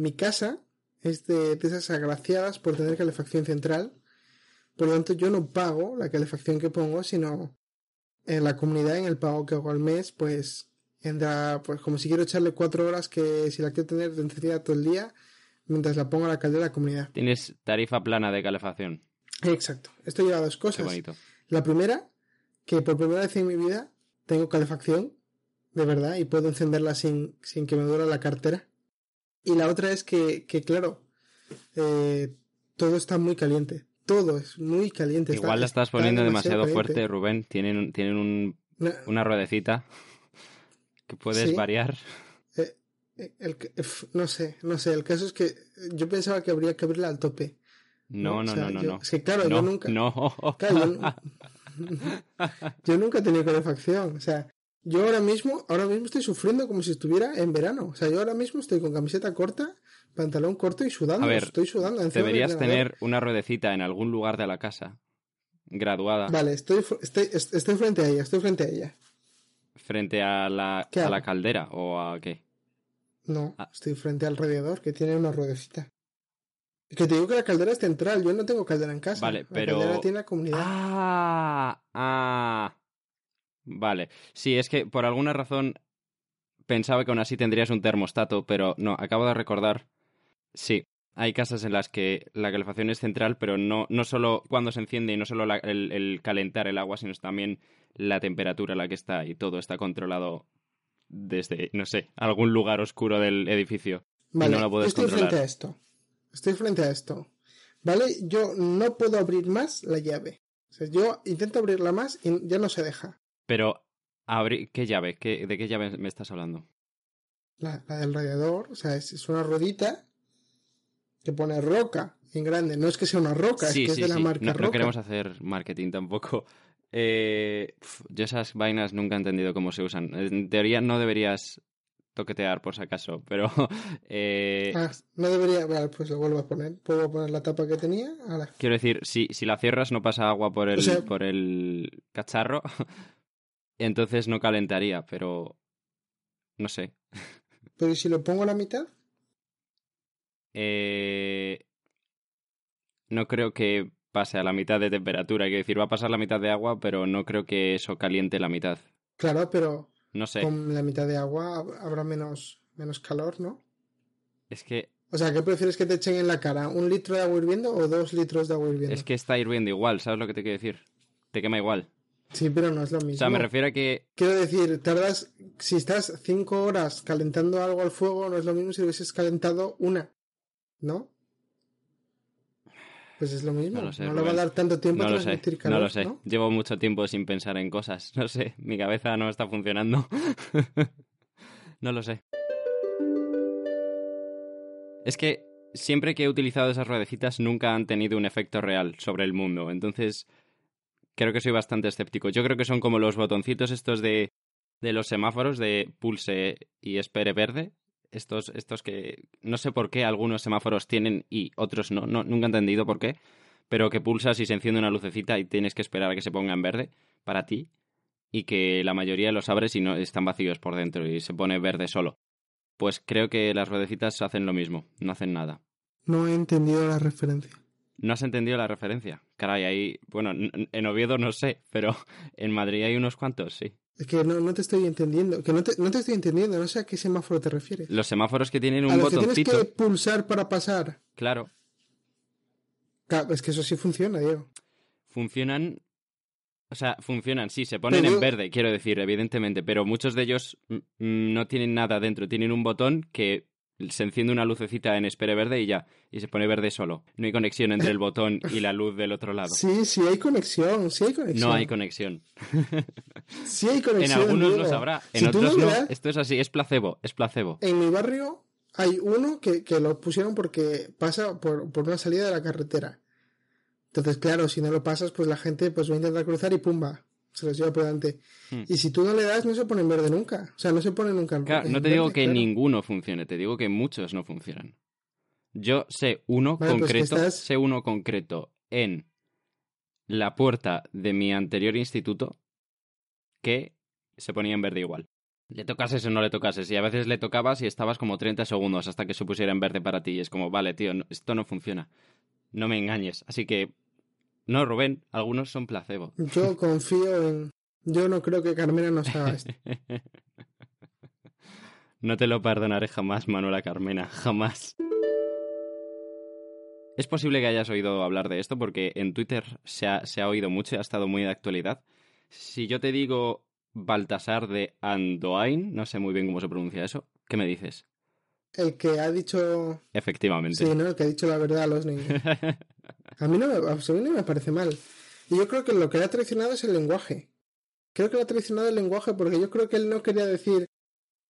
mi casa es de, de esas agraciadas por tener calefacción central. Por lo tanto, yo no pago la calefacción que pongo, sino en la comunidad, en el pago que hago al mes, pues entra, pues como si quiero echarle cuatro horas que si la quiero tener de todo el día, mientras la pongo a la caldera de la comunidad. Tienes tarifa plana de calefacción. Exacto. Esto lleva a dos Qué cosas. bonito. La primera, que por primera vez en mi vida tengo calefacción, de verdad, y puedo encenderla sin, sin que me duela la cartera. Y la otra es que, que claro, eh, todo está muy caliente. Todo es muy caliente. está- Igual la estás está poniendo demasiado fuerte, Rubén. Tienen, tienen un- una ruedecita que puedes Sí. variar. eh, eh, el no sé, no sé. El caso es que yo pensaba que habría que abrirla al tope. No, O no, sea, no, no, yo- no. Es que claro, no, yo nunca. No. Claro, yo, yo nunca he tenido calefacción. O sea, yo ahora mismo, ahora mismo estoy sufriendo como si estuviera en verano. O sea, yo ahora mismo estoy con camiseta corta, pantalón corto y sudando. A ver, estoy sudando. Deberías tener una ruedecita en algún lugar de la casa, graduada, Vale, estoy, estoy, est- estoy frente a ella, estoy frente a ella. frente a la, ¿Qué a la caldera o a qué. No, Ah. estoy frente al radiador que tiene una ruedecita. Que te digo que la caldera es central, yo no tengo caldera en casa. Vale, La pero- caldera tiene la comunidad. Ah, ah. Vale. Sí, es que por alguna razón pensaba que aún así tendrías un termostato, pero no, acabo de recordar. Sí, hay casas en las que la calefacción es central, pero no, no solo cuando se enciende y no solo la- el, el calentar el agua, sino también la temperatura a la que está y todo está controlado desde, no sé, algún lugar oscuro del edificio. Vale, no la puedes estoy controlar. frente a esto. Estoy frente a esto. Vale, yo no puedo abrir más la llave. O sea, yo intento abrirla más y ya no se deja. Pero, ¿qué llave? ¿Qué- ¿De qué llave me estás hablando? La, la del radiador, o sea, es, es una ruedita que pone roca en grande. No es que sea una roca, es que es de la marca No, roca. no queremos hacer marketing tampoco. Eh, yo esas vainas nunca he entendido cómo se usan. En teoría no deberías toquetear por si acaso, pero eh, Ah, no debería. Vale, pues lo vuelvo a poner. Vuelvo a poner la tapa que tenía. Ahora. quiero decir, si, si la cierras no pasa agua por el, O sea- por el cacharro, entonces no calentaría, pero no sé. Pero ¿y si lo pongo a la mitad? Eh, no creo que pase a la mitad de temperatura. Quiero decir, va a pasar la mitad de agua, pero no creo que eso caliente la mitad. Claro, pero No sé. con la mitad de agua hab- habrá menos, menos calor, ¿no? Es que O sea, ¿qué prefieres que te echen en la cara? ¿Un litro de agua hirviendo o dos litros de agua hirviendo? Es que está hirviendo igual, ¿sabes lo que te quiero decir? Te quema igual. Sí, pero no es lo mismo. O sea, me refiero a que Quiero decir, tardas, si estás cinco horas calentando algo al fuego, no es lo mismo si hubieses calentado una, ¿no? Pues es lo mismo. No lo sé, le va a dar tanto tiempo no a transmitir calor, no lo sé. ¿no? Llevo mucho tiempo sin pensar en cosas. No sé, mi cabeza no está funcionando. no lo sé. Es que siempre que he utilizado esas ruedecitas nunca han tenido un efecto real sobre el mundo. Entonces, creo que soy bastante escéptico. Yo creo que son como los botoncitos estos de, de los semáforos de pulse y espere verde. Estos, estos que no sé por qué algunos semáforos tienen y otros no, no nunca he entendido por qué, pero que pulsas y se enciende una lucecita y tienes que esperar a que se ponga en verde para ti y que la mayoría los abres y no están vacíos por dentro y se pone verde solo. Pues creo que las ruedecitas hacen lo mismo, no hacen nada. No he entendido la referencia. ¿No has entendido la referencia? Caray, ahí, bueno, en Oviedo no sé, pero en Madrid hay unos cuantos, sí. Es que no, no te estoy entendiendo. Que no te, no te estoy entendiendo. No sé a qué semáforo te refieres. Los semáforos que tienen un a los que tienes que pulsar para pasar. claro, es que eso sí funciona, Diego. funcionan. O sea, funcionan, sí, se ponen Pero en verde, quiero decir, evidentemente, pero muchos de ellos mm, mm, no tienen nada dentro. Tienen un botón que se enciende una lucecita en espere verde y ya, y se pone verde solo. No hay conexión entre el botón y la luz del otro lado. Sí, sí hay conexión, sí hay conexión. No hay conexión. Sí hay En conexión. algunos Diego. lo sabrá, en Si otros no Esto es así, es placebo, es placebo. En mi barrio hay uno que, que lo pusieron porque pasa por, por una salida de la carretera. Entonces, claro, si no lo pasas, pues la gente pues va a intentar cruzar y pumba, se los lleva por delante. Hmm. Y si tú no le das, no se pone en verde nunca. O sea, no se pone nunca en Claro, no te digo que claro. ninguno funcione, te digo que muchos no funcionan. Yo sé uno Vale, pues concreto, estás- sé uno concreto en la puerta de mi anterior instituto que se ponía en verde igual. Le tocases o no le tocases. Y a veces le tocabas y estabas como 30 segundos hasta que se pusiera en verde para ti. Y es como, vale, tío, esto no funciona. No me engañes. Así que, no, Rubén, algunos son placebo. Yo confío en... Yo no creo que Carmena nos haga esto. no te lo perdonaré jamás, Manuela Carmena, jamás. Es posible que hayas oído hablar de esto porque en Twitter se ha, se ha oído mucho y ha estado muy de actualidad. Si yo te digo Baltasar de Andoain, no sé muy bien cómo se pronuncia eso, ¿qué me dices? El que ha dicho... Efectivamente. Sí, ¿no? El que ha dicho la verdad a los niños. a, mí no me, a mí no me parece mal. Y yo creo que lo que le ha traicionado es el lenguaje. Creo que le ha traicionado el lenguaje porque yo creo que él no quería decir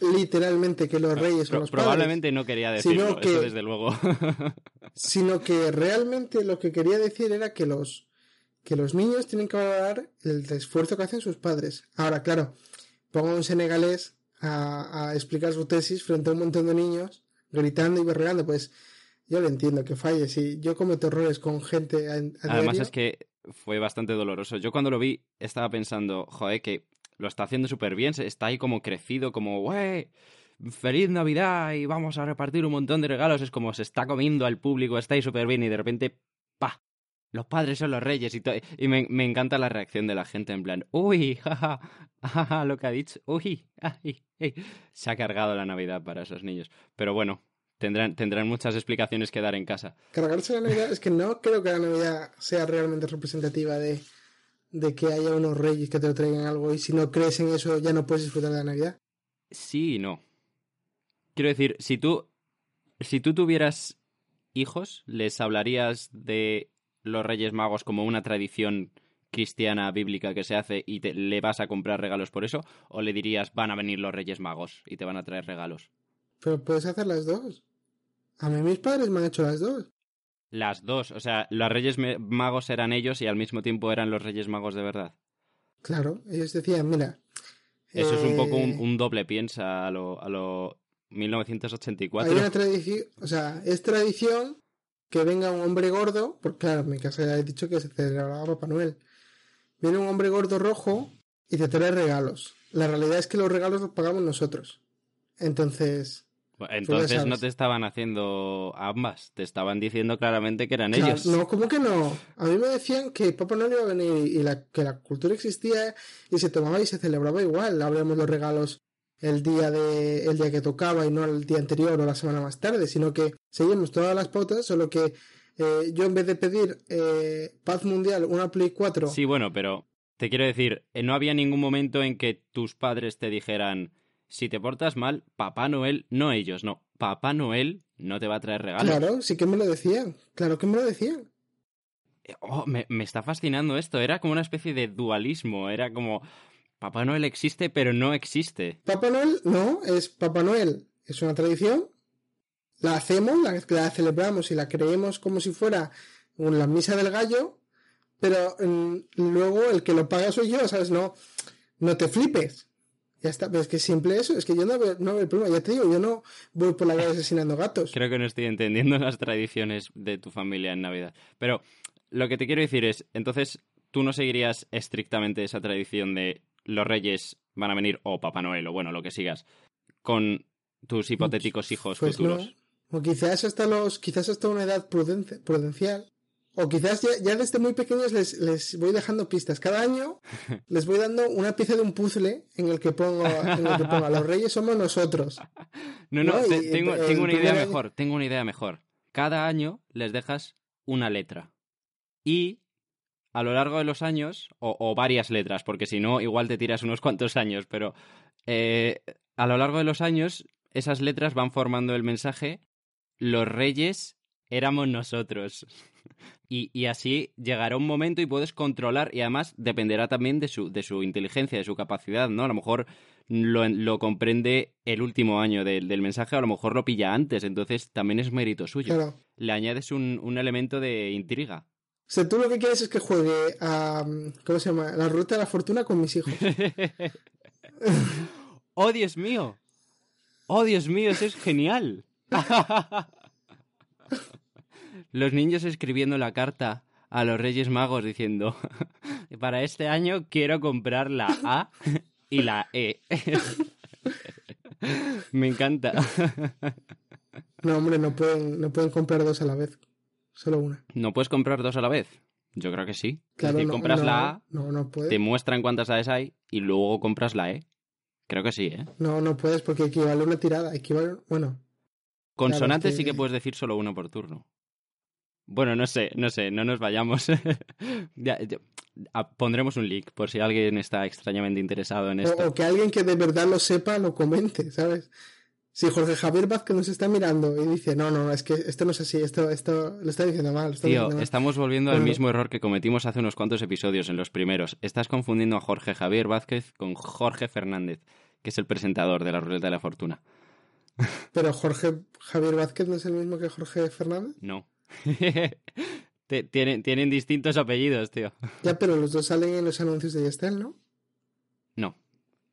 literalmente que los reyes son los Probablemente no quería decirlo, eso desde luego. sino que realmente lo que quería decir era que los, que los niños tienen que valorar el esfuerzo que hacen sus padres. Ahora, claro, pongo a un senegalés a, a, explicar su tesis frente a un montón de niños gritando y berreando, pues yo lo entiendo que falle. Si yo cometo errores con gente. Además, es que fue bastante doloroso. Yo cuando lo vi estaba pensando, joder, que lo está haciendo súper bien, está ahí como crecido, como, wey, feliz Navidad y vamos a repartir un montón de regalos, es como se está comiendo al público, está ahí súper bien y de repente, pa, los padres son los reyes y, y me, me, encanta la reacción de la gente en plan, uy, jaja, jaja, lo que ha dicho, uy, ay, se ha cargado la Navidad para esos niños. Pero bueno, tendrán, tendrán muchas explicaciones que dar en casa. Cargarse la Navidad, es que no creo que la Navidad sea realmente representativa de de que haya unos reyes que te lo traigan algo y si no crees en eso ya no puedes disfrutar de la Navidad? Sí y no. Quiero decir, si tú si tú tuvieras hijos, les hablarías de los Reyes Magos como una tradición cristiana bíblica que se hace y te, le vas a comprar regalos por eso o le dirías van a venir los Reyes Magos y te van a traer regalos? Pero puedes hacer las dos. A mí mis padres me han hecho las dos. Las dos, o sea, los Reyes Magos eran ellos y al mismo tiempo eran los Reyes Magos de verdad. Claro, ellos decían, mira. Eso es un poco un, eh, doble piensa a lo, a lo 1984. Hay una tradición, o sea, es tradición que venga un hombre gordo, porque claro, en mi casa ya he dicho que se celebraba Papá Noel. Viene un hombre gordo rojo y te trae regalos. La realidad es que los regalos los pagamos nosotros. Entonces, entonces no te estaban haciendo ambas, te estaban diciendo claramente que eran ellos. No, ¿cómo que no? A mí me decían que Papá no iba a venir y la, que la cultura existía y se tomaba y se celebraba igual. Abríamos los regalos el día de el día que tocaba y no el día anterior o la semana más tarde, sino que seguimos todas las pautas, solo que eh, yo en vez de pedir eh, paz mundial, una Play 4... Sí, bueno, pero te quiero decir, eh, no había ningún momento en que tus padres te dijeran si te portas mal, Papá Noel, no ellos, no, Papá Noel no te va a traer regalos. Claro, sí que me lo decían, claro que me lo decían. Eh, oh, me, me está fascinando esto, era como una especie de dualismo, era como Papá Noel existe pero no existe. Papá Noel no, es Papá Noel, es una tradición, la hacemos, la, la celebramos y la creemos como si fuera la misa del gallo, pero mm, luego el que lo paga soy yo, ¿sabes? No, no te flipes. Ya está, pero es que simple eso, es que yo no veo, no veo el problema, ya te digo, yo no voy por la calle asesinando gatos. Creo que no estoy entendiendo las tradiciones de tu familia en Navidad. Pero lo que te quiero decir es, entonces, tú no seguirías estrictamente esa tradición de los reyes van a venir, o Papá Noel, o bueno, lo que sigas, con tus hipotéticos hijos pues futuros. O quizás hasta los, quizás hasta una edad prudencial, o quizás ya, desde muy pequeños les, les, voy dejando pistas. Cada año les voy dando una pieza de un puzzle en el que pongo, en el que pongo los reyes somos nosotros. No, no, tengo, tengo una idea mejor, tengo una idea mejor. Cada año les dejas una letra. Y a lo largo de los años, o, varias letras, porque si no, igual te tiras unos cuantos años, pero eh, a lo largo de los años, esas letras van formando el mensaje, los reyes éramos nosotros. Y, así llegará un momento y puedes controlar, y además dependerá también de su, de su inteligencia, de su capacidad, ¿no? A lo mejor lo, comprende el último año del mensaje, a lo mejor lo pilla antes, entonces también es mérito suyo. Le añades un, un elemento de intriga. O sea, tú lo que quieres es que juegue a. ¿Cómo se llama? La ruta de la fortuna con mis hijos. ¡Oh, Dios mío! ¡Oh, Dios mío! Eso es genial. los niños escribiendo la carta a los Reyes Magos diciendo, para este año quiero comprar la A y la E. Me encanta. No, hombre, no pueden, no pueden comprar dos a la vez. Solo una. ¿No puedes comprar dos a la vez? Yo creo que sí. Claro, es decir, no, compras no, la A, No, no puedes. te muestran cuántas A's hay y luego compras la E. Creo que sí, ¿eh? No, no puedes porque equivale a una tirada. Equivale, bueno, Consonantes es sí que puedes decir solo uno por turno. Bueno, no sé, no sé, no nos vayamos. Ya, ya- pondremos un link por si alguien está extrañamente interesado en esto. o, o que alguien que de verdad lo sepa lo comente, ¿sabes? Si Jorge Javier Vázquez nos está mirando y dice, no, no, es que esto no es así, esto, esto lo está diciendo mal. está Tío, diciendo mal". estamos volviendo al mismo error que cometimos hace unos cuantos episodios en los primeros. Estás confundiendo a Jorge Javier Vázquez con Jorge Fernández, que es el presentador de la Ruleta de la Fortuna. Pero Jorge Javier Vázquez no es el mismo que Jorge Fernández. No. Tienen, tienen distintos apellidos, tío. Ya, pero los dos salen en los anuncios de Yestel, ¿no? No.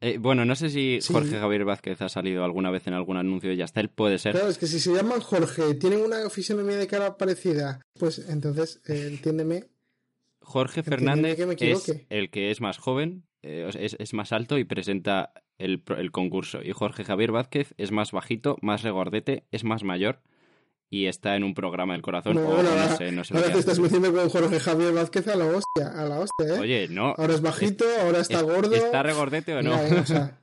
Eh, bueno, no sé si Sí. Jorge Javier Vázquez ha salido alguna vez en algún anuncio de Yastel, puede ser. Claro, es que si se llaman Jorge, tienen una fisionomía de cara parecida, pues entonces, eh, entiéndeme. Jorge Entiéndeme Fernández que me es el que es más joven, eh, es, es más alto y presenta el, el concurso. Y Jorge Javier Vázquez es más bajito, más regordete, es más mayor y está en un programa del corazón. No, sé, no sé Ahora te estás metiendo con Jorge Javier Vázquez a la hostia, a la hostia, ¿eh? Oye, no. ahora es bajito, ahora está es- gordo. ¿Está regordete o no? Mira, eh, o sea,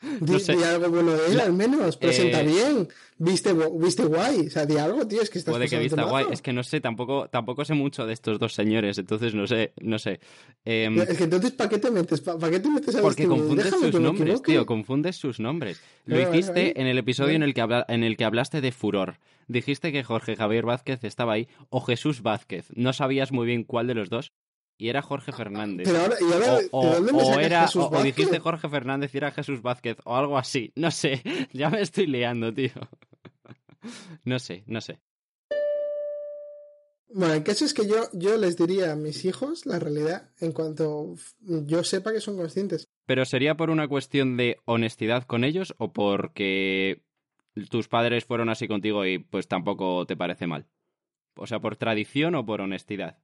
di, No sé. di algo bueno de él, La- al menos. Presenta eh, bien. Viste, viste guay. O sea, di algo, tío. Es que estás Puede que vista guay. Es que no sé, tampoco, tampoco sé mucho de estos dos señores, entonces no sé, no sé. Em, Es que entonces, ¿para qué te metes? ¿Para, qué te metes a Porque confundes Déjame sus nombres, tío, confundes sus nombres. Lo hiciste en el episodio en el, que habla- en el que hablaste de furor. Dijiste que Jorge Javier Vázquez estaba ahí o Jesús Vázquez. No sabías muy bien cuál de los dos y era Jorge Fernández. Pero ahora, ¿y ahora O, de o- dónde me o sacas era, Jesús o- dijiste Jorge Fernández y era Jesús Vázquez o algo así. No sé, ya me estoy liando, tío. No sé, no sé. Bueno, el caso es que yo, yo les diría a mis hijos la realidad en cuanto yo sepa que son conscientes. Pero sería por una cuestión de honestidad con ellos o porque tus padres fueron así contigo y pues tampoco te parece mal. O sea, por tradición o por honestidad.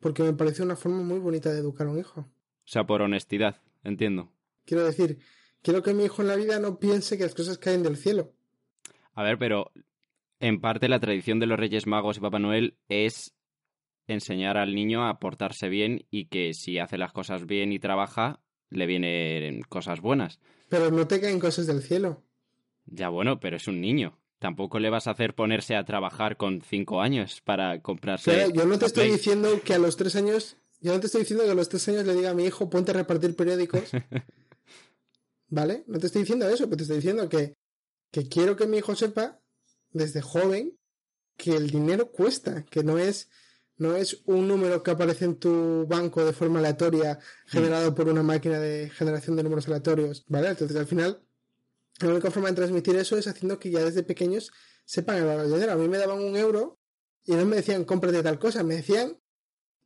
Porque me parece una forma muy bonita de educar a un hijo. O sea, por honestidad, entiendo. Quiero decir, quiero que mi hijo en la vida no piense que las cosas caen del cielo. A ver, pero en parte la tradición de los Reyes Magos y Papá Noel es enseñar al niño a portarse bien y que si hace las cosas bien y trabaja, le vienen cosas buenas. Pero no te caen cosas del cielo. Ya bueno, pero es un niño. Tampoco le vas a hacer ponerse a trabajar con cinco años para comprarse. Claro, yo no te estoy Play. diciendo que a los tres años, yo no te estoy diciendo que a los tres años le diga a mi hijo ponte a repartir periódicos. ¿Vale? No te estoy diciendo eso, pero te estoy diciendo que, que quiero que mi hijo sepa desde joven que el dinero cuesta, que no es, no es un número que aparece en tu banco de forma aleatoria generado por una máquina de generación de números aleatorios, ¿vale? Entonces al final la única forma de transmitir eso es haciendo que ya desde pequeños sepan el valor del dinero. A mí me daban un euro y no me decían cómprate tal cosa, me decían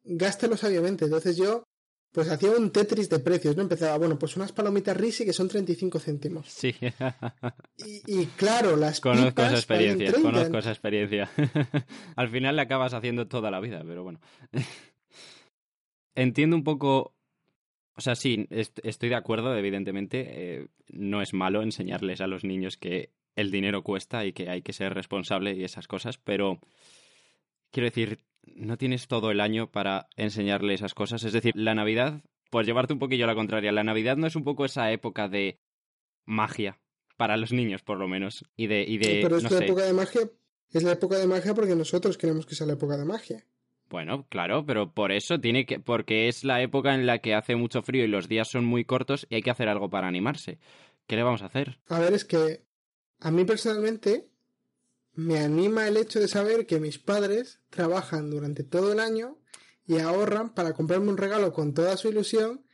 gástalo sabiamente. Entonces yo pues hacía un Tetris de precios, ¿no? Empezaba, bueno, pues unas palomitas Risi que son 35 céntimos. Sí. Y, y claro, las conozco pipas esa experiencia, valen 30. conozco esa experiencia. Al final le acabas haciendo toda la vida, pero bueno. Entiendo un poco. O sea, sí, est- estoy de acuerdo, evidentemente. eh, no es malo enseñarles a los niños que el dinero cuesta y que hay que ser responsable y esas cosas, pero quiero decir, no tienes todo el año para enseñarle esas cosas. Es decir, la Navidad, por llevarte un poquillo a la contraria, la Navidad no es un poco esa época de magia, para los niños por lo menos, y de... Y de Pero es no la sé. época de magia, es la época de magia porque nosotros queremos que sea la época de magia. Bueno, claro, pero por eso tiene que. Porque es la época en la que hace mucho frío y los días son muy cortos y hay que hacer algo para animarse. ¿Qué le vamos a hacer? A ver, es que a mí personalmente me anima el hecho de saber que mis padres trabajan durante todo el año y ahorran para comprarme un regalo con toda su ilusión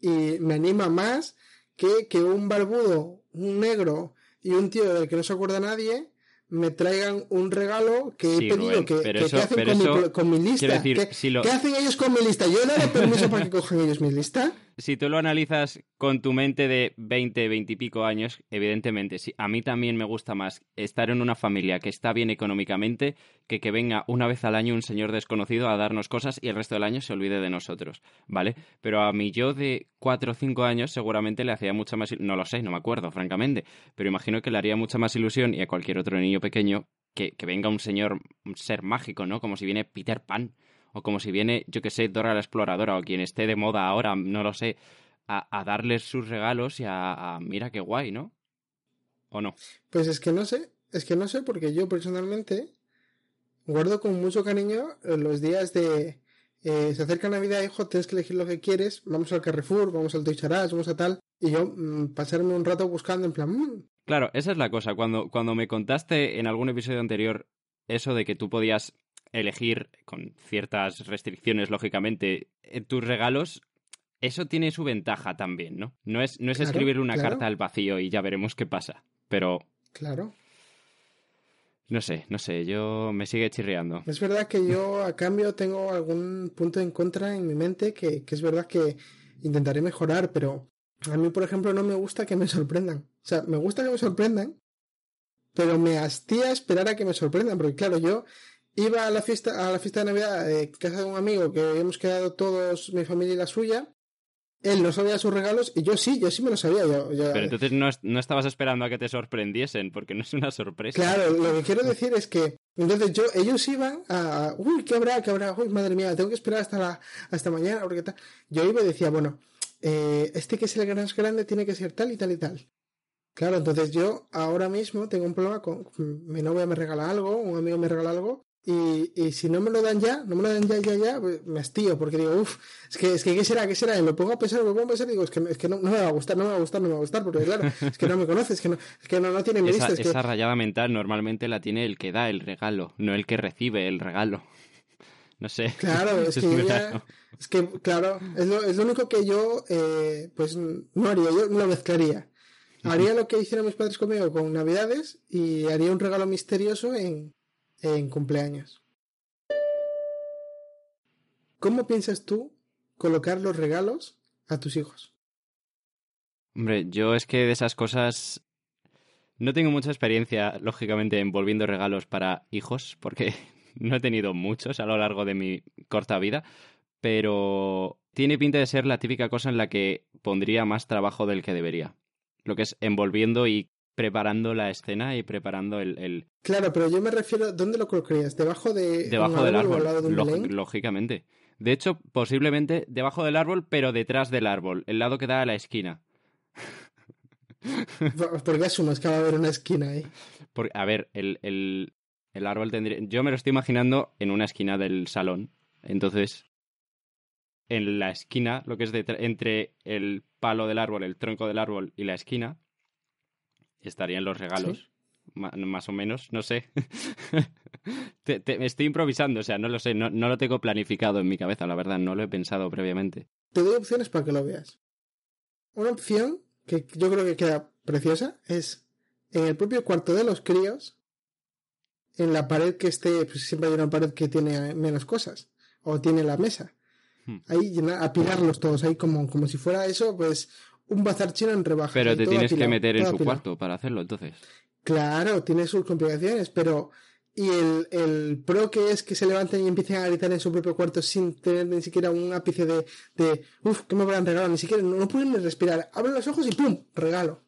y me anima más que que un barbudo, un negro y un tío del que no se acuerda nadie me traigan un regalo que Sí, he pedido Rubén, que, pero que- eso- que hacen pero con, mi, eso, con mi lista. decir, ¿Qué, si lo- qué hacen ellos con mi lista? Yo no le permiso para que cojan ellos mi lista. Si tú lo analizas con tu mente de 20, 20 y pico años, evidentemente, sí, a mí también me gusta más estar en una familia que está bien económicamente que que venga una vez al año un señor desconocido a darnos cosas y el resto del año se olvide de nosotros, ¿vale? Pero a mí yo de 4 o 5 años seguramente le hacía mucha más... No lo sé, no me acuerdo, francamente, pero imagino que le haría mucha más ilusión y a cualquier otro niño pequeño que, que venga un señor, un ser mágico, ¿no? Como si viene Peter Pan o como si viene, yo que sé, Dora la Exploradora o quien esté de moda ahora, no lo sé, a, a darles sus regalos y a, a, mira qué guay, ¿no? ¿O no? Pues es que no sé, es que no sé porque yo personalmente guardo con mucho cariño los días de eh, se acerca Navidad, hijo, tienes que elegir lo que quieres, vamos al Carrefour, vamos al Toys vamos a tal, y yo mmm, pasarme un rato buscando en plan... Mmm. Claro, esa es la cosa, cuando, cuando me contaste en algún episodio anterior eso de que tú podías elegir con ciertas restricciones, lógicamente, tus regalos, eso tiene su ventaja también, ¿no? No es, no es Claro, escribir una claro. carta al vacío y ya veremos qué pasa. Pero, Claro. no sé, no sé, yo me sigue chirriando. Es verdad que yo a cambio tengo algún punto en contra en mi mente que, que es verdad que intentaré mejorar, pero a mí, por ejemplo, no me gusta que me sorprendan. O sea, me gusta que me sorprendan, pero me hastía esperar a que me sorprendan, porque claro, yo iba a la fiesta, a la fiesta de Navidad en casa de un amigo que habíamos quedado todos, mi familia y la suya. Él no sabía sus regalos y yo sí, yo sí me lo sabía. Yo, yo- Pero entonces no, no estabas esperando a que te sorprendiesen, porque no es una sorpresa. Claro, lo que quiero decir es que entonces yo, ellos iban a, uy, ¿qué habrá? ¿Qué habrá? Uy, madre mía, tengo que esperar hasta la, hasta mañana, porque tal. Yo iba y decía, bueno, eh, este que es el más grande tiene que ser tal y tal y tal. Claro, entonces yo ahora mismo tengo un problema con mi novia me regala algo, un amigo me regala algo, y, y si no me lo dan ya, no me lo dan ya, ya, ya, pues me hastío, porque digo, uff, es que, es que, ¿qué será? ¿Qué será? Y me pongo a pensar, me pongo a pensar y digo, es que, es que no, no me va a gustar, no me va a gustar, no me va a gustar, porque claro, es que no me conoces, es que no, es que no, no tiene mi Esa, lista, es que... esa rayada mental normalmente la tiene el que da el regalo, no el que recibe el regalo. No sé. Claro, es que yo ya-. Es que, claro, es lo, es lo único que yo, eh, pues, no haría, yo lo mezclaría. Haría lo que hicieron mis padres conmigo con Navidades y haría un regalo misterioso en, en cumpleaños. ¿Cómo piensas tú colocar los regalos a tus hijos? Hombre, yo es que de esas cosas no tengo mucha experiencia, lógicamente, envolviendo regalos para hijos, porque no he tenido muchos a lo largo de mi corta vida, pero tiene pinta de ser la típica cosa en la que pondría más trabajo del que debería. Lo que es envolviendo y preparando la escena y preparando el, el- Claro, pero yo me refiero, ¿dónde lo colocarías? ¿Debajo de debajo un del árbol, lado de un lógicamente. De hecho, posiblemente debajo del árbol, pero detrás del árbol, el lado que da a la esquina. Porque asumo, es que va a haber una esquina ahí. A ver, el, el, el árbol tendría. Yo me lo estoy imaginando en una esquina del salón. Entonces, en la esquina, lo que es detra- entre el palo del árbol, el tronco del árbol y la esquina, estarían los regalos. Más o menos, no sé. Te- estoy improvisando, o sea, no lo sé, no, no lo tengo planificado en mi cabeza, la verdad, no lo he pensado previamente. Te doy opciones para que lo veas. Una opción que yo creo que queda preciosa es en el propio cuarto de los críos, en la pared que esté, pues siempre hay una pared que tiene menos cosas, o tiene la mesa. Hmm. Ahí apilarlos todos, ahí como, como si fuera eso, pues un bazar chino en rebaja. Pero te tienes que meter en su cuarto para hacerlo, entonces. Claro, tiene sus complicaciones, pero y el, el pro que es que se levanten y empiecen a gritar en su propio cuarto sin tener ni siquiera un ápice de, de uff, que me habrán regalado, ni siquiera, no, no pueden ni respirar. Abren los ojos y ¡pum! Regalo.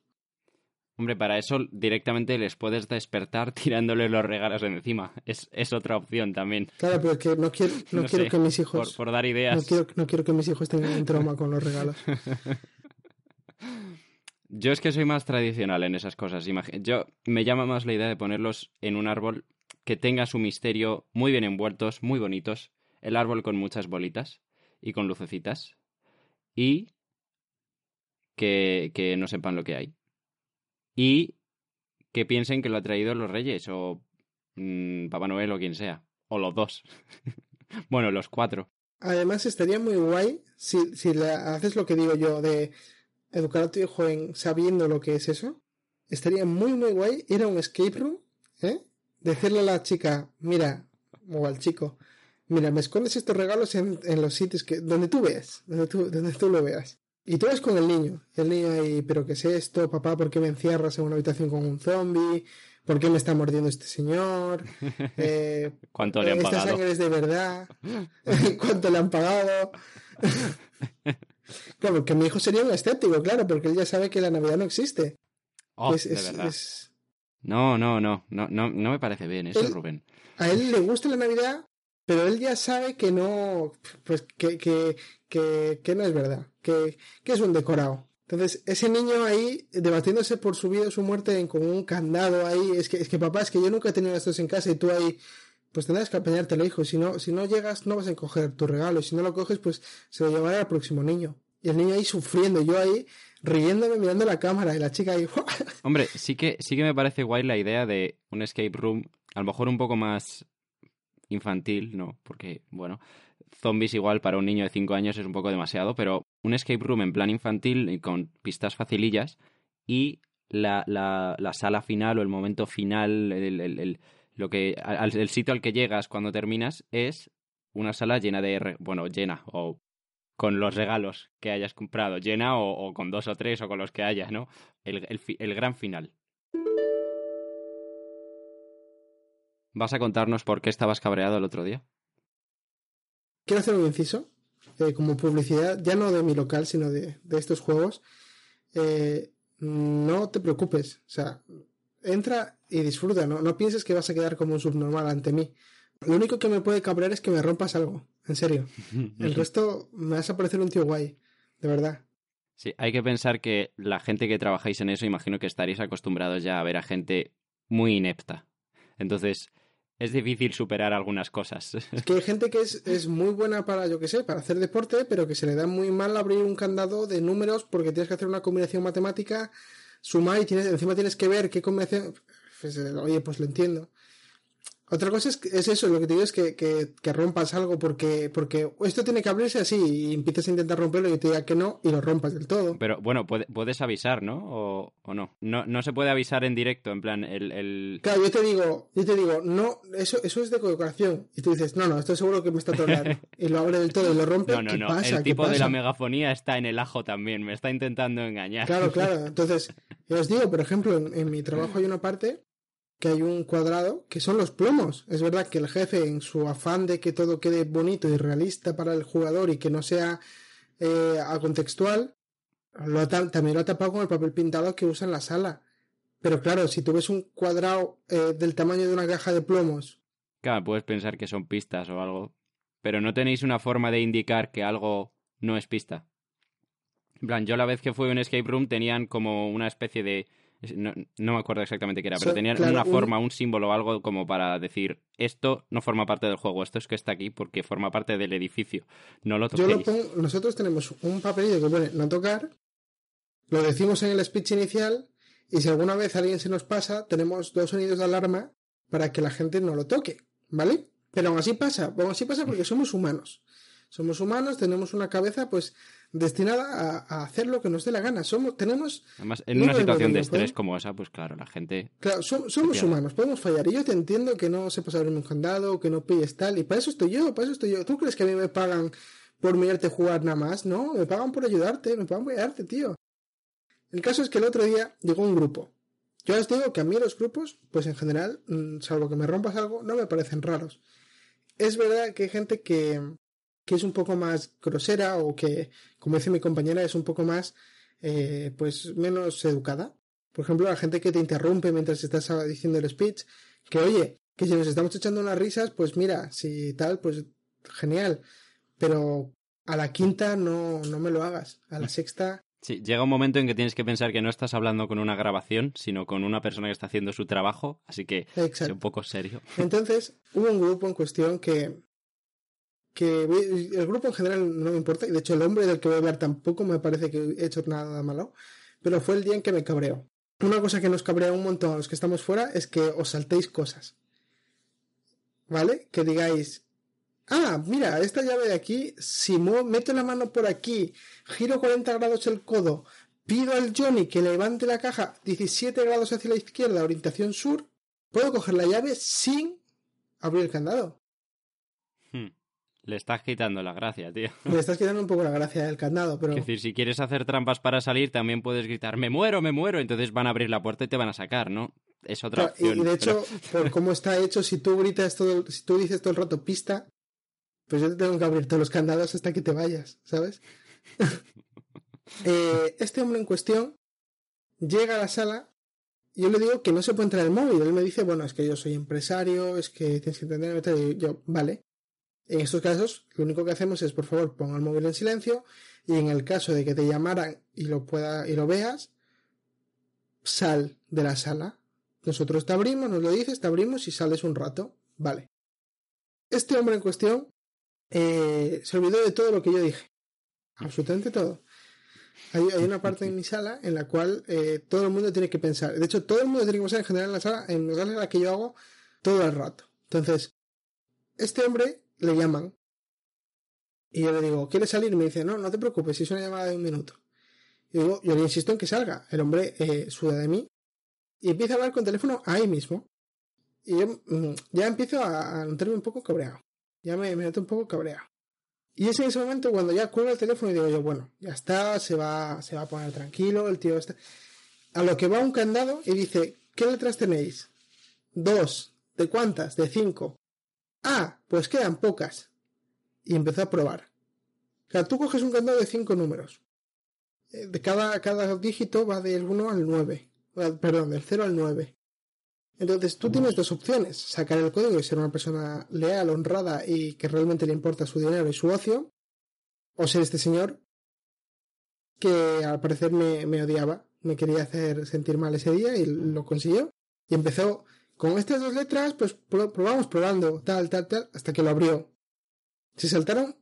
Hombre, para eso directamente les puedes despertar tirándole los regalos encima. Es, es otra opción también. Claro, pero es que no quiero, no No quiero sé, que mis Por, hijos, por dar ideas. no quiero, no quiero que mis hijos tengan un trauma con los regalos. Yo es que soy más tradicional en esas cosas. Yo me llama más la idea de ponerlos en un árbol que tenga su misterio muy bien envueltos, muy bonitos. El árbol con muchas bolitas y con lucecitas. Y que, que no sepan lo que hay. Y que piensen que lo ha traído los reyes o mm, Papá Noel o quien sea. O los dos. bueno, los cuatro. Además, estaría muy guay si, si le haces lo que digo yo de educar a tu hijo en sabiendo lo que es eso. Estaría muy, muy guay ir a un escape room, ¿eh? Decirle a la chica, mira, o al chico, mira, me escondes estos regalos en, en los sitios que, donde tú veas, donde tú, donde tú lo veas. Y tú ves con el niño. El niño ahí, ¿pero qué es esto? Papá, ¿por qué me encierras en una habitación con un zombie? ¿Por qué me está mordiendo este señor? Eh, ¿Cuánto le han ¿Esta pagado? sangre es de verdad? ¿Cuánto le han pagado? Claro, porque mi hijo sería un escéptico, claro, porque él ya sabe que la Navidad no existe. Oh, Es- de es- verdad. es- No, no, no, no, no, no me parece bien eso, Él- Rubén. A él le gusta la Navidad, pero él ya sabe que no, pues que, que, que, que no es verdad, que, que es un decorado. Entonces, ese niño ahí debatiéndose por su vida o su muerte en- con un candado ahí, es que, es que papá, es que yo nunca he tenido estos en casa y tú ahí, pues tendrás que apañártelo, hijo. Si no, si no llegas, no vas a coger tu regalo. Y si no lo coges, pues se lo llevará al próximo niño. Y el niño ahí sufriendo, yo ahí riéndome mirando la cámara y la chica ahí, Hombre, sí que, sí que me parece guay la idea de un escape room, a lo mejor un poco más infantil, ¿no? Porque, bueno, zombies igual para un niño de 5 años es un poco demasiado, pero un escape room en plan infantil y con pistas facilillas y la, la, la sala final o el momento final, el, el- el- lo que, al- el sitio al que llegas cuando terminas es una sala llena de, bueno, llena o con los regalos que hayas comprado, llena o, con dos o tres o con los que hayas, ¿no? El, el gran final. ¿Vas a contarnos por qué estabas cabreado el otro día? quiero hacer un inciso, eh, como publicidad, ya no de mi local, sino de, de estos juegos. Eh, no te preocupes, o sea, entra y disfruta, ¿no? no pienses que vas a quedar como un subnormal ante mí. Lo único que me puede cabrear es que me rompas algo, en serio. El resto me vas a parecer un tío guay, de verdad. Sí, hay que pensar que la gente que trabajáis en eso, imagino que estaréis acostumbrados ya a ver a gente muy inepta. Entonces, es difícil superar algunas cosas. Es que hay gente que es, es muy buena para, yo qué sé, para hacer deporte, pero que se le da muy mal abrir un candado de números porque tienes que hacer una combinación matemática, sumar y tienes, encima tienes que ver qué combinación. Pues, eh, oye, pues lo entiendo. Otra cosa es, es eso, lo que te digo es que, que, que rompas algo porque, porque esto tiene que abrirse así y empiezas a intentar romperlo y te diga que no y lo rompas del todo. Pero bueno, puede- puedes avisar, ¿no? O, o no? no. No se puede avisar en directo, en plan, el... el... Claro, yo te digo, yo te digo, no, eso, eso es de decoración. Y tú dices, no, no, estoy seguro que me está trolando. y lo abre del todo y lo rompe. No, no, ¿Qué no. pasa? el ¿Qué tipo de la megafonía está en el ajo también. Me está intentando engañar. Claro, claro. Entonces, yo os digo, por ejemplo, en, en mi trabajo hay una parte que hay un cuadrado que son los plomos. Es verdad que el jefe, en su afán de que todo quede bonito y realista para el jugador y que no sea eh, a contextual, lo también lo ha tapado con el papel pintado que usa en la sala. Pero claro, si tú ves un cuadrado eh, del tamaño de una caja de plomos, Claro, puedes pensar que son pistas o algo. Pero no tenéis una forma de indicar que algo no es pista. En plan, yo la vez que fui a un escape room tenían como una especie de... No, no me acuerdo exactamente qué era, pero So- tenían claro, una un- forma, un símbolo o algo como para decir esto no forma parte del juego, esto es que está aquí porque forma parte del edificio. No lo yo lo toquéis. pongo, nosotros tenemos un papelito que pone no tocar, lo decimos en el speech inicial y si alguna vez alguien se nos pasa, tenemos dos sonidos de alarma para que la gente no lo toque, ¿vale? Pero aún así pasa, aún así pasa porque somos humanos. Somos humanos, tenemos una cabeza pues destinada a, a hacer lo que nos dé la gana. Somos, tenemos, Además, en No una situación de estrés como esa, pues claro, la gente... claro, som- somos humanos, podemos fallar. Y yo te entiendo que no sepas abrir un candado, que no pilles tal, y para eso estoy yo, para eso estoy yo. ¿Tú crees que a mí me pagan por mirarte jugar nada más? No, me pagan por ayudarte, me pagan por ayudarte, tío. El caso es que el otro día llegó un grupo. Yo os digo que a mí los grupos, pues en general, mm, salvo que me rompas algo, no me parecen raros. Es verdad que hay gente que, que es un poco más grosera o que, como dice mi compañera, es un poco más, eh, pues menos educada. Por ejemplo, la gente que te interrumpe mientras estás diciendo el speech, que oye, que si nos estamos echando unas risas, pues mira, si tal, pues genial. Pero a la quinta no, no me lo hagas. A la sexta, Sí, llega un momento en que tienes que pensar que no estás hablando con una grabación, sino con una persona que está haciendo su trabajo, así que exacto. un poco serio. Entonces, hubo un grupo en cuestión que, que el grupo en general no me importa, y de hecho el hombre del que voy a hablar tampoco me parece que he hecho nada malo, pero fue el día en que me cabreó. Una cosa que nos cabrea un montón a los que estamos fuera es que os saltéis cosas. ¿Vale? Que digáis, ah, mira, esta llave de aquí, si meto la mano por aquí, giro 40 grados el codo, pido al Johnny que levante la caja 17 grados hacia la izquierda, orientación sur, puedo coger la llave sin abrir el candado. Le estás quitando la gracia, tío. Le estás quitando un poco la gracia del candado, pero... Es decir, si quieres hacer trampas para salir, también puedes gritar, me muero, me muero, entonces van a abrir la puerta y te van a sacar, ¿no? Es otra Claro, opción. y, de hecho, pero- por cómo está hecho, si tú gritas todo, si tú dices todo el rato pista, pues yo te tengo que abrir todos los candados hasta que te vayas, ¿sabes? Eh, este hombre en cuestión llega a la sala yo le digo que no se puede entrar el móvil. Él me dice, bueno, es que yo soy empresario, es que tienes que entender, tal". Y yo, vale. En estos casos, lo único que hacemos es, por favor, ponga el móvil en silencio y en el caso de que te llamaran y lo pueda y lo veas, sal de la sala. Nosotros te abrimos, nos lo dices, te abrimos y sales un rato. Vale. Este hombre en cuestión eh, se olvidó de todo lo que yo dije. Absolutamente todo. Hay, hay una parte en mi sala en la cual eh, todo el mundo tiene que pensar. De hecho, todo el mundo tiene que pensar en general en la sala, en la sala en la que yo hago todo el rato. Entonces, este hombre le llaman. Y yo le digo, ¿quieres salir? Me dice, no, no te preocupes, es una llamada de un minuto. Y digo, yo le insisto en que salga. El hombre eh, de mí y empieza a hablar con teléfono ahí mismo. Y yo mm, ya empiezo a, a notarme un poco cabreado. Ya me, me noto un poco cabreado. Y es en ese momento cuando ya cuelga el teléfono y digo yo, bueno, ya está, se va, se va a poner tranquilo, el tío está. A lo que va un candado y dice, ¿qué letras tenéis? Dos. ¿De cuántas? De cinco. Ah, pues quedan pocas. Y empezó a probar. O sea, tú coges un candado de cinco números. Eh, De cada, cada dígito va del 1 al 9. Eh, Perdón, del 0 al 9. Entonces tú tienes dos opciones. Sacar el código y ser una persona leal, honrada y que realmente le importa su dinero y su ocio. O ser este señor que al parecer me, me odiaba. Me quería hacer sentir mal ese día y lo consiguió. Y empezó con estas dos letras, pues pro- probamos probando, tal, tal, tal, hasta que lo abrió. Se saltaron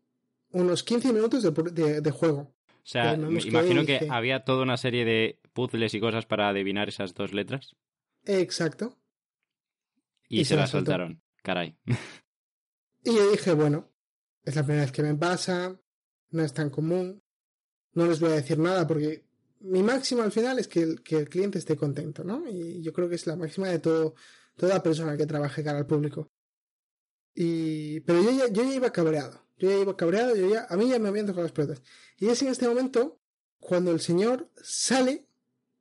unos 15 minutos de, de- de juego. O sea, me imagino que había toda una serie de puzzles y cosas para adivinar esas dos letras Exacto. y, Y se se las soltaron. Caray. Y yo dije, bueno, es la primera vez que me pasa, no es tan común, no les voy a decir nada porque mi máximo al final es que el, que el cliente esté contento, ¿no? Y yo creo que es la máxima de todo, toda persona que trabaje cara al público. Y, pero yo ya, yo ya iba cabreado, yo ya iba cabreado, yo ya, a mí ya me habían tocado las pelotas. Y es en este momento cuando el señor sale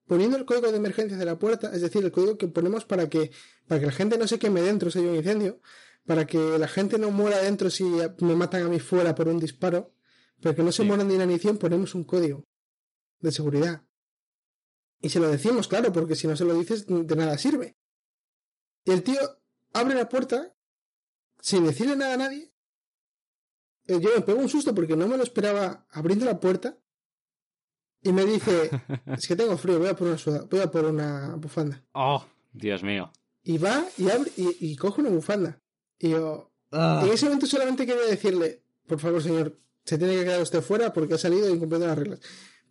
poniendo el código de emergencia de la puerta, es decir, el código que ponemos para que, para que la gente no se queme dentro si hay un incendio, para que la gente no muera dentro si me matan a mí fuera por un disparo, para que no se Sí. mueran de inanición, ponemos un código de seguridad. Y se lo decimos, claro, porque si no se lo dices, de nada sirve. Y el tío abre la puerta sin decirle nada a nadie. Eh, Yo me pego un susto porque no me lo esperaba abriendo la puerta. Y me dice, es que tengo frío, voy a por una, suda- voy a por una bufanda. Oh, Dios mío. Y va y abre y, y coge una bufanda. Y yo, en ese momento solamente quería decirle, por favor, señor, se tiene que quedar usted fuera porque ha salido incumpliendo las reglas.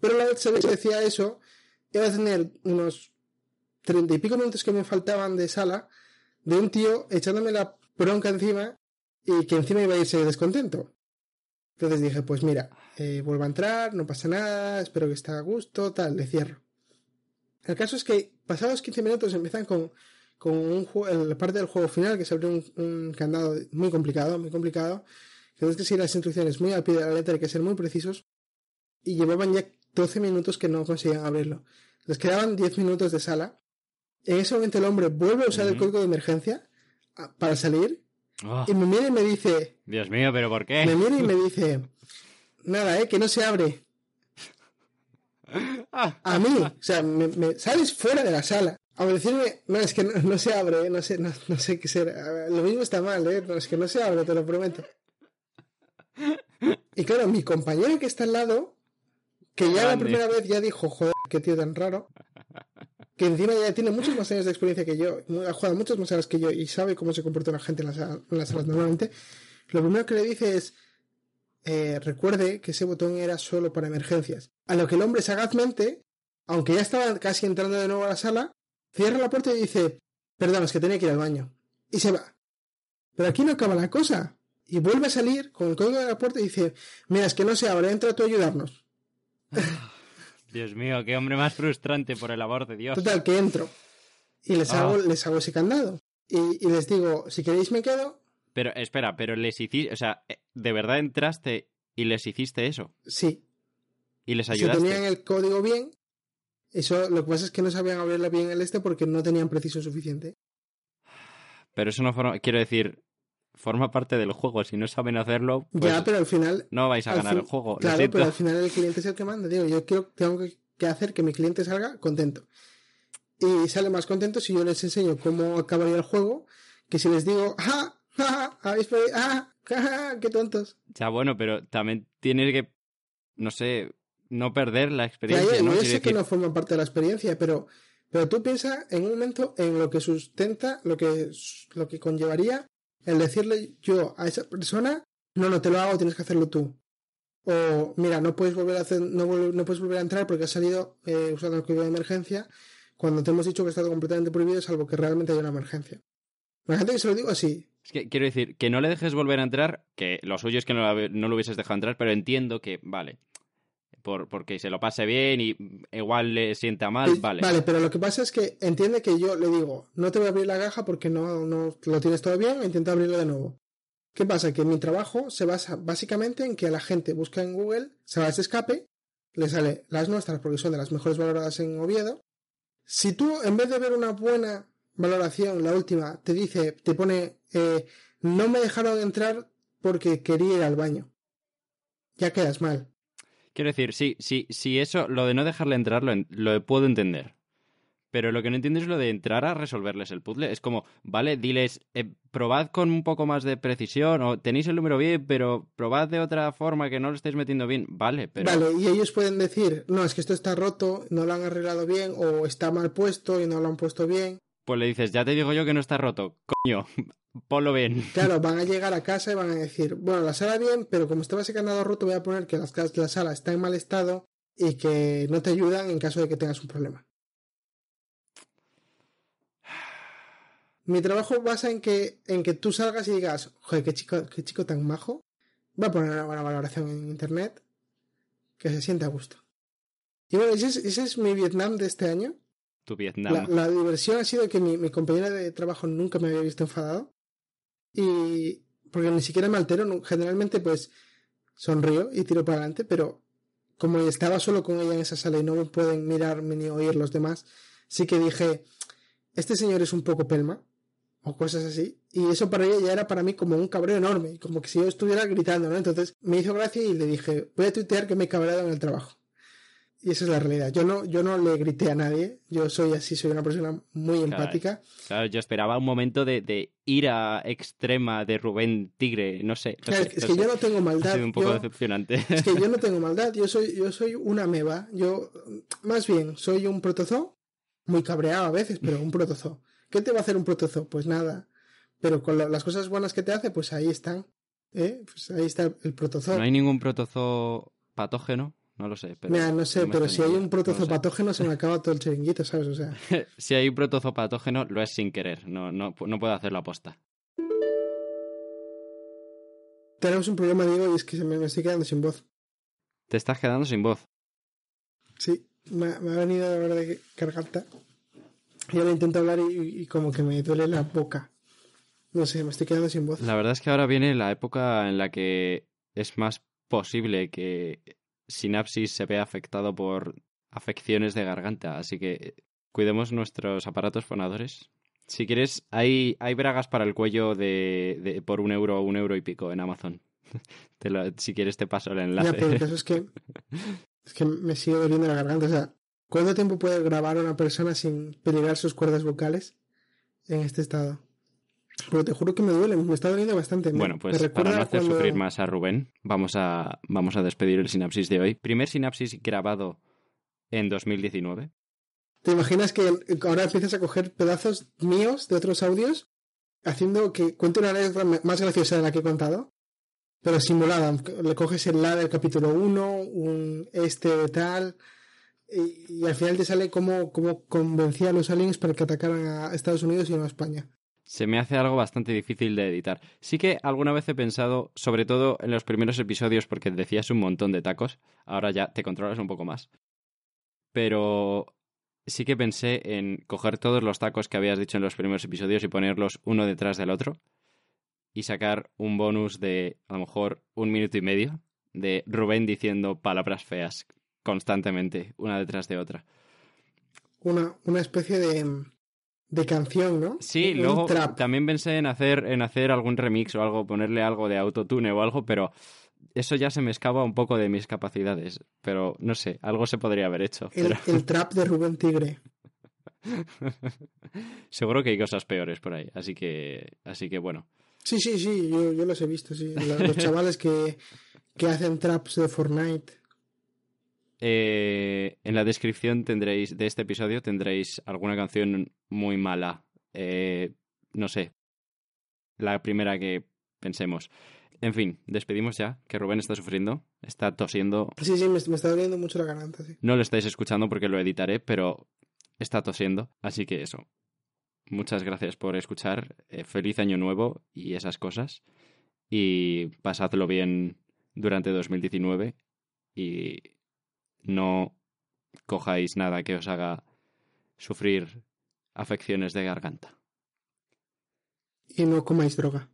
Pero la vez que decía eso, iba a tener unos treinta y pico minutos que me faltaban de sala de un tío echándome la bronca encima y que encima iba a irse descontento. Entonces dije, pues mira, eh, vuelvo a entrar, no pasa nada, espero que esté a gusto, tal, le cierro. El caso es que pasados 15 minutos empiezan con, con un juego, la parte del juego final, que se abre un, un candado muy complicado, muy complicado, tienes que seguir las instrucciones muy al pie de la letra, hay que ser muy precisos, y llevaban ya 12 minutos que no conseguían abrirlo. Les quedaban 10 minutos de sala. En ese momento el hombre vuelve a usar el código de emergencia para salir Oh, y me mira y me dice, Dios mío, pero ¿por qué? me mira y me dice, nada, eh, que no se abre. A mí, o sea, me, me- sales fuera de la sala. A decirme, no, es que no, no se abre, eh, no sé, no, no sé qué ser. A ver, Lo mismo está mal, ¿eh? No, es que no se abre, te lo prometo. Y claro, mi compañero que está al lado, que ya la primera vez ya dijo, joder, qué tío tan raro. Que encima ya tiene muchos más años de experiencia que yo, ha jugado muchas más horas que yo y sabe cómo se comporta la gente en las, en las salas normalmente. Lo primero que le dice es, eh, recuerde que ese botón era solo para emergencias. A lo que el hombre sagazmente, aunque ya estaba casi entrando de nuevo a la sala, cierra la puerta y dice, perdón, es que tenía que ir al baño. Y se va. Pero aquí no acaba la cosa. Y vuelve a salir con el código de la puerta y dice, mira, es que no se abre, entra tú a ayudarnos. Dios mío, qué hombre más frustrante, por el amor de Dios. Total, que entro. Y les Ah. hago, les hago ese candado. Y, y les digo, si queréis me quedo. Pero espera, pero les hiciste, o sea, eh, de verdad entraste y les hiciste eso. Sí. Y les Si ayudaste. tenían el código bien, eso lo que pasa es que no sabían abrirla bien el este porque no tenían preciso suficiente. Pero eso no forma. Quiero decir, forma parte del juego. Si no saben hacerlo, pues ya, pero al final. no vais a ganar fin- el juego. Claro, pero al final el cliente es el que manda. Digo, yo quiero, tengo que, hacer que mi cliente salga contento. Y sale más contento si yo les enseño cómo acabaría el juego que si les digo, ¡ah! ¡ah! ¿Habéis perdido? ¡ah! ¡ah! ¡qué tontos! Ya, bueno, pero también tienes que. No sé. No perder la experiencia, ya, ¿no? yo sé que no forma parte de la experiencia, pero, pero tú piensas en un momento en lo que sustenta, lo que, lo que conllevaría el decirle yo a esa persona, no, no te lo hago, tienes que hacerlo tú. O, mira, no puedes volver a hacer, no, no puedes volver a entrar porque has salido eh, usando el código de emergencia cuando te hemos dicho que está completamente prohibido, salvo que realmente haya una emergencia. La gente que se lo digo así, Es que quiero decir, que no le dejes volver a entrar, que lo suyo es que no, no lo hubieses dejado entrar, pero entiendo que, vale, por, porque se lo pase bien y igual le sienta mal, Eh, vale. Vale, pero lo que pasa es que entiende que yo le digo, no te voy a abrir la caja porque no, no lo tienes todo bien, intenta abrirlo de nuevo. ¿Qué pasa? Que mi trabajo se basa básicamente en que la gente busca en Google, se va a ese escape, le sale las nuestras porque son de las mejores valoradas en Oviedo. Si tú, en vez de ver una buena valoración, la última, te dice, te pone, eh, no me dejaron entrar porque quería ir al baño. Ya quedas mal. Quiero decir, sí, sí, sí, eso, lo de no dejarle entrar lo, en- lo puedo entender. Pero lo que no entiendo es lo de entrar a resolverles el puzzle. Es como, vale, diles, eh, probad con un poco más de precisión, o tenéis el número bien, pero probad de otra forma que no lo estáis metiendo bien. Vale, pero. Vale, y ellos pueden decir, no, es que esto está roto, no lo han arreglado bien, o está mal puesto y no lo han puesto bien. Pues le dices, ya te digo yo que no está roto. Coño, ponlo bien. Claro, van a llegar a casa y van a decir, bueno, la sala bien, pero como está ese canado roto, voy a poner que las, la sala está en mal estado y que no te ayudan en caso de que tengas un problema. Mi trabajo basa en que, en que tú salgas y digas, joder, qué chico, qué chico tan majo. Voy a poner una buena valoración en internet. Que se siente a gusto. Y bueno, ese es, ese es mi Vietnam de este año. Tu Vietnam. La, la diversión ha sido que mi, mi compañera de trabajo nunca me había visto enfadado. Y porque ni siquiera me altero, generalmente pues sonrío y tiro para adelante, pero como estaba solo con ella en esa sala y no me pueden mirarme ni oír los demás, sí que dije, este señor es un poco pelma, o cosas así, y eso para ella ya era para mí como un cabreo enorme, como que si yo estuviera gritando, ¿no? Entonces me hizo gracia y le dije, voy a tuitear que me he cabreado en el trabajo. Y esa es la realidad. Yo no, yo no le grité a nadie. Yo soy así, soy una persona muy empática. Claro, yo esperaba un momento de, de ira extrema de Rubén Tigre, no sé. no Claro, sé, es no que sé. yo no tengo Ha maldad. sido un poco yo- decepcionante. es que yo no tengo maldad. Yo soy, yo soy una meba. Yo, más bien, soy un protozoo. Muy cabreado a veces, pero un protozoo. ¿Qué te va a hacer un protozoo? Pues nada. Pero con la- las cosas buenas que te hace, pues ahí están. ¿eh? Pues ahí está el protozoo. ¿No hay ningún protozoo patógeno? No lo sé. Pero Mira, no sé, no pero si hay un protozoo no se me acaba todo el chiringuito, ¿sabes? O sea, si hay un protozoo patógeno, lo es sin querer. No, no, no puedo hacerlo aposta. tenemos un problema, Diego, y es que se me, me estoy quedando sin voz. Te estás quedando sin voz. Sí, me, ha- me ha venido la verdad que garganta. Y ahora intento hablar y, y como que me duele la boca. No sé, me estoy quedando sin voz. La verdad es que ahora viene la época en la que es más posible que Sinapsis se vea afectado por afecciones de garganta. Así que cuidemos nuestros aparatos fonadores. Si quieres, hay, hay bragas para el cuello de, de- por un euro o un euro y pico en Amazon. Te lo- si quieres te paso el Ya, enlace. pero el caso es que, es que me sigue doliendo la garganta. O sea, ¿cuánto tiempo puede grabar una persona sin peligrar sus cuerdas vocales en este estado? Pero te juro que me duele, me está doliendo bastante. Bueno, pues para no hacer cuando- sufrir más a Rubén, vamos a, vamos a despedir el sinapsis de hoy. Primer sinapsis grabado en 2019. ¿Te imaginas que ahora empiezas a coger pedazos míos de otros audios haciendo que cuente una anécdota más graciosa de la que he contado? Pero simulada. Le coges el la del capítulo 1, un este de tal, y, y al final te sale cómo, cómo convencía a los aliens para que atacaran a Estados Unidos y no a España. Se me hace algo bastante difícil de editar. Sí que alguna vez he pensado, sobre todo en los primeros episodios, porque decías un montón de tacos, ahora ya te controlas un poco más. Pero sí que pensé en coger todos los tacos que habías dicho en los primeros episodios y ponerlos uno detrás del otro. y sacar un bonus de a lo mejor un minuto y medio de Rubén diciendo palabras feas constantemente, una detrás de otra. Una, una especie de, de canción, ¿no? Sí, Un luego trap. también pensé en hacer, en hacer algún remix o algo, ponerle algo de autotune o algo, pero eso ya se me escapa un poco de mis capacidades. Pero no sé, algo se podría haber hecho. El, pero- el trap de Rubén Tigre. Seguro que hay cosas peores por ahí, así que, así que bueno. Sí, sí, sí, yo, yo los he visto, sí. Los chavales que, que hacen traps de Fortnite. Eh, en la descripción tendréis de este episodio tendréis alguna canción muy mala. Eh, no sé. La primera que pensemos. En fin, despedimos ya, que Rubén está sufriendo, está tosiendo. Sí, sí, me, me está doliendo mucho la garganta, sí. No lo estáis escuchando porque lo editaré, pero está tosiendo. Así que eso. Muchas gracias por escuchar. Eh, feliz año nuevo y esas cosas. Y pasadlo bien durante 2019. Y no cojáis nada que os haga sufrir afecciones de garganta. Y no comáis droga.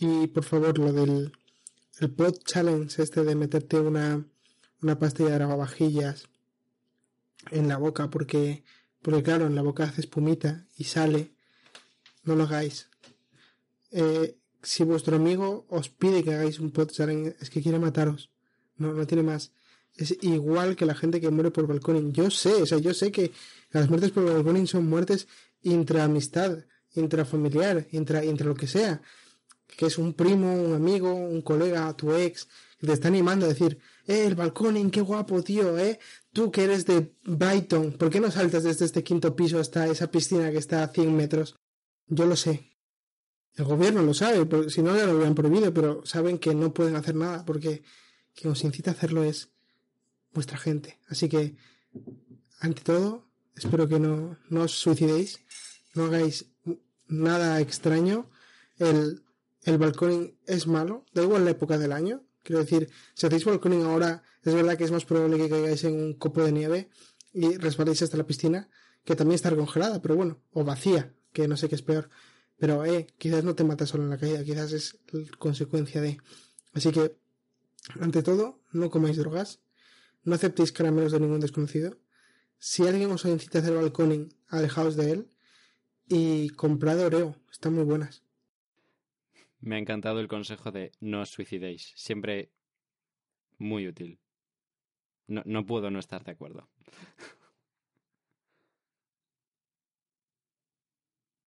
Y por favor, lo del el pod challenge este de meterte una, una pastilla de lavavajillas en la boca porque, porque claro, en la boca hace espumita y sale. No lo hagáis. Eh, si vuestro amigo os pide que hagáis un pod challenge, es que quiere mataros. No, no tiene más. Es igual que la gente que muere por balconing. Yo sé, o sea, yo sé que las muertes por balconing son muertes intraamistad, intrafamiliar, intra, intra lo que sea que es un primo, un amigo, un colega, tu ex, que te está animando a decir, eh, el balconing, qué guapo, tío, eh, tú que eres de Brighton, ¿por qué no saltas desde este quinto piso hasta esa piscina que está a 100 metros? Yo lo sé. El gobierno lo sabe, si no ya lo hubieran prohibido, pero saben que no pueden hacer nada porque quien os incita a hacerlo es vuestra gente. Así que, ante todo, espero que no, no os suicidéis, no hagáis nada extraño. El, el balconing es malo, da igual la época del año. Quiero decir, si hacéis balconing ahora, es verdad que es más probable que caigáis en un copo de nieve y resbaléis hasta la piscina, que también está congelada, pero bueno, o vacía, que no sé qué es peor. Pero, eh, quizás no te mata solo en la caída, quizás es consecuencia de. Así que, ante todo, no comáis drogas, no aceptéis caramelos de ningún desconocido. Si alguien os incita a hacer balconing, alejaos de él y comprad Oreo, están muy buenas. Me ha encantado el consejo de no os suicidéis. Siempre muy útil. No, no puedo no estar de acuerdo.